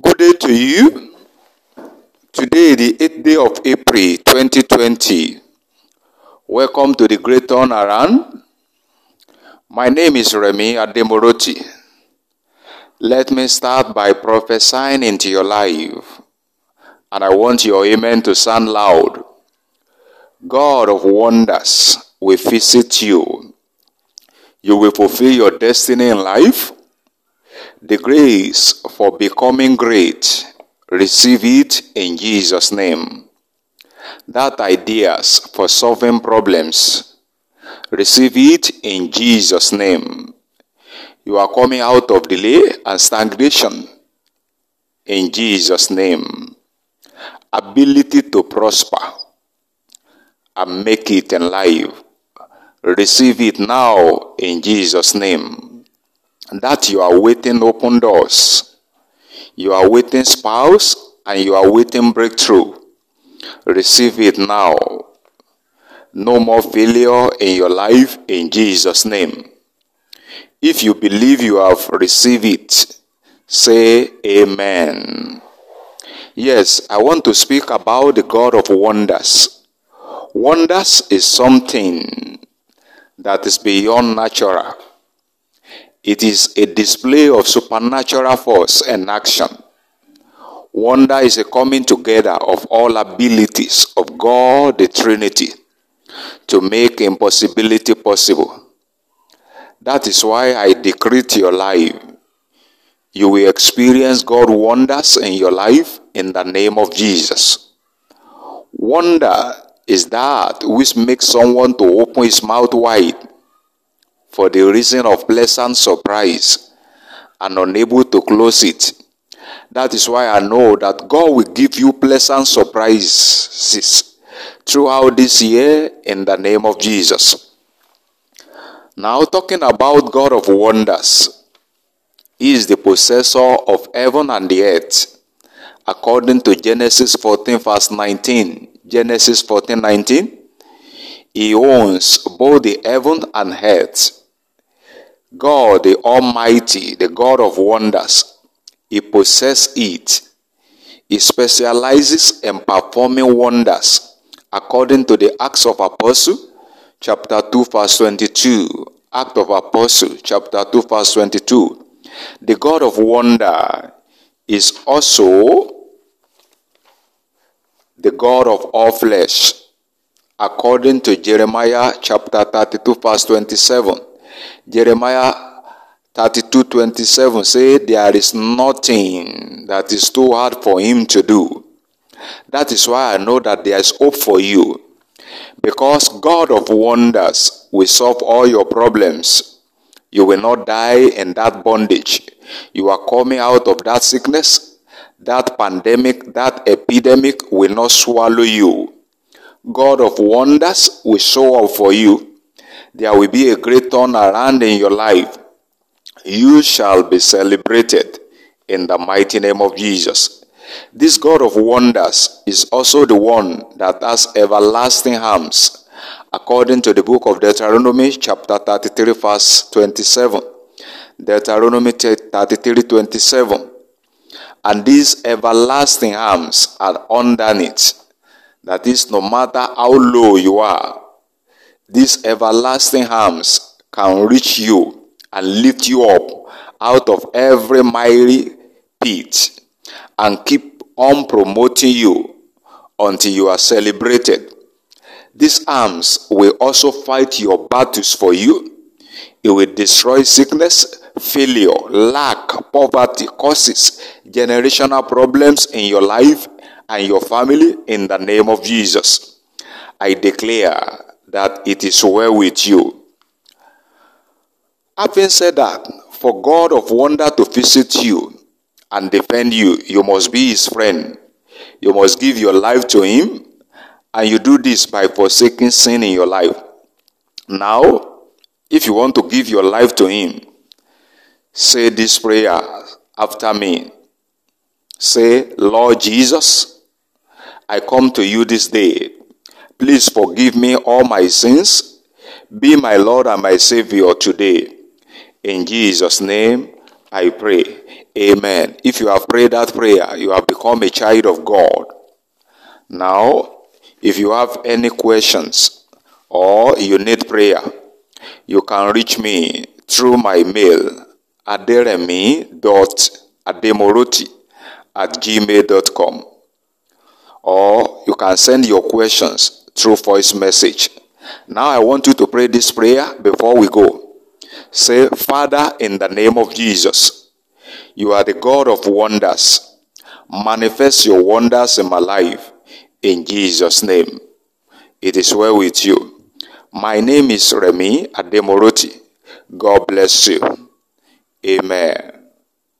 Good day to you. Today, the 8th day of April 2020. Welcome to the Great Turnaround. My name is Remi Ademoroti. Let me start by prophesying into your life, and I want your amen to sound loud. God of wonders will visit you. You will fulfill your destiny in life the grace for becoming great, receive it in Jesus' name. That ideas for solving problems, receive it in Jesus' name. You are coming out of delay and stagnation in Jesus' name. Ability to prosper and make it in life. Receive it now in Jesus' name that you are waiting open doors, you are waiting spouse, and you are waiting breakthrough. Receive it now. No more failure in your life in Jesus' name. If you believe you have received it, say Amen. Yes, I want to speak about the God of wonders. Wonders is something that is beyond natural. It is a display of supernatural force and action. Wonder is a coming together of all abilities of God the Trinity to make impossibility possible. That is why I decree to your life. You will experience God wonders in your life in the name of Jesus. Wonder is that which makes someone to open his mouth wide for the reason of pleasant surprise and unable to close it. That is why I know that God will give you pleasant surprises throughout this year in the name of Jesus. Now, talking about God of wonders, He is the possessor of heaven and the earth, according to Genesis 14, verse 19. Genesis 14, 19. He owns both the heaven and earth. God, the Almighty, the God of wonders, He possesses it. He specializes in performing wonders according to the Acts of Apostle, chapter 2, verse 22. Act of Apostle, chapter 2, verse 22. The God of wonder is also the God of all flesh, according to Jeremiah chapter 32, verse 27. Jeremiah 32 27 say, There is nothing that is too hard for him to do. That is why I know that there is hope for you. Because God of wonders will solve all your problems. You will not die in that bondage. You are coming out of that sickness. That pandemic, that epidemic will not swallow you. God of wonders will show up for you there will be a great turnaround in your life. You shall be celebrated in the mighty name of Jesus. This God of wonders is also the one that has everlasting arms, according to the book of Deuteronomy, chapter 33, verse 27. Deuteronomy 33, 27. And these everlasting arms are underneath. That is, no matter how low you are, these everlasting arms can reach you and lift you up out of every miry pit and keep on promoting you until you are celebrated. These arms will also fight your battles for you. It will destroy sickness, failure, lack, poverty, causes, generational problems in your life and your family in the name of Jesus. I declare that it is well with you. Having said that, for God of wonder to visit you and defend you, you must be his friend. You must give your life to him, and you do this by forsaking sin in your life. Now, if you want to give your life to him, say this prayer after me. Say, Lord Jesus, I come to you this day Please forgive me all my sins. Be my Lord and my Savior today. In Jesus' name, I pray. Amen. If you have prayed that prayer, you have become a child of God. Now, if you have any questions or you need prayer, you can reach me through my mail aderemi.ademoroti at gmail.com or you can send your questions through voice message. Now I want you to pray this prayer before we go. Say, Father, in the name of Jesus, you are the God of wonders. Manifest your wonders in my life in Jesus' name. It is well with you. My name is Remi Ademoroti. God bless you. Amen.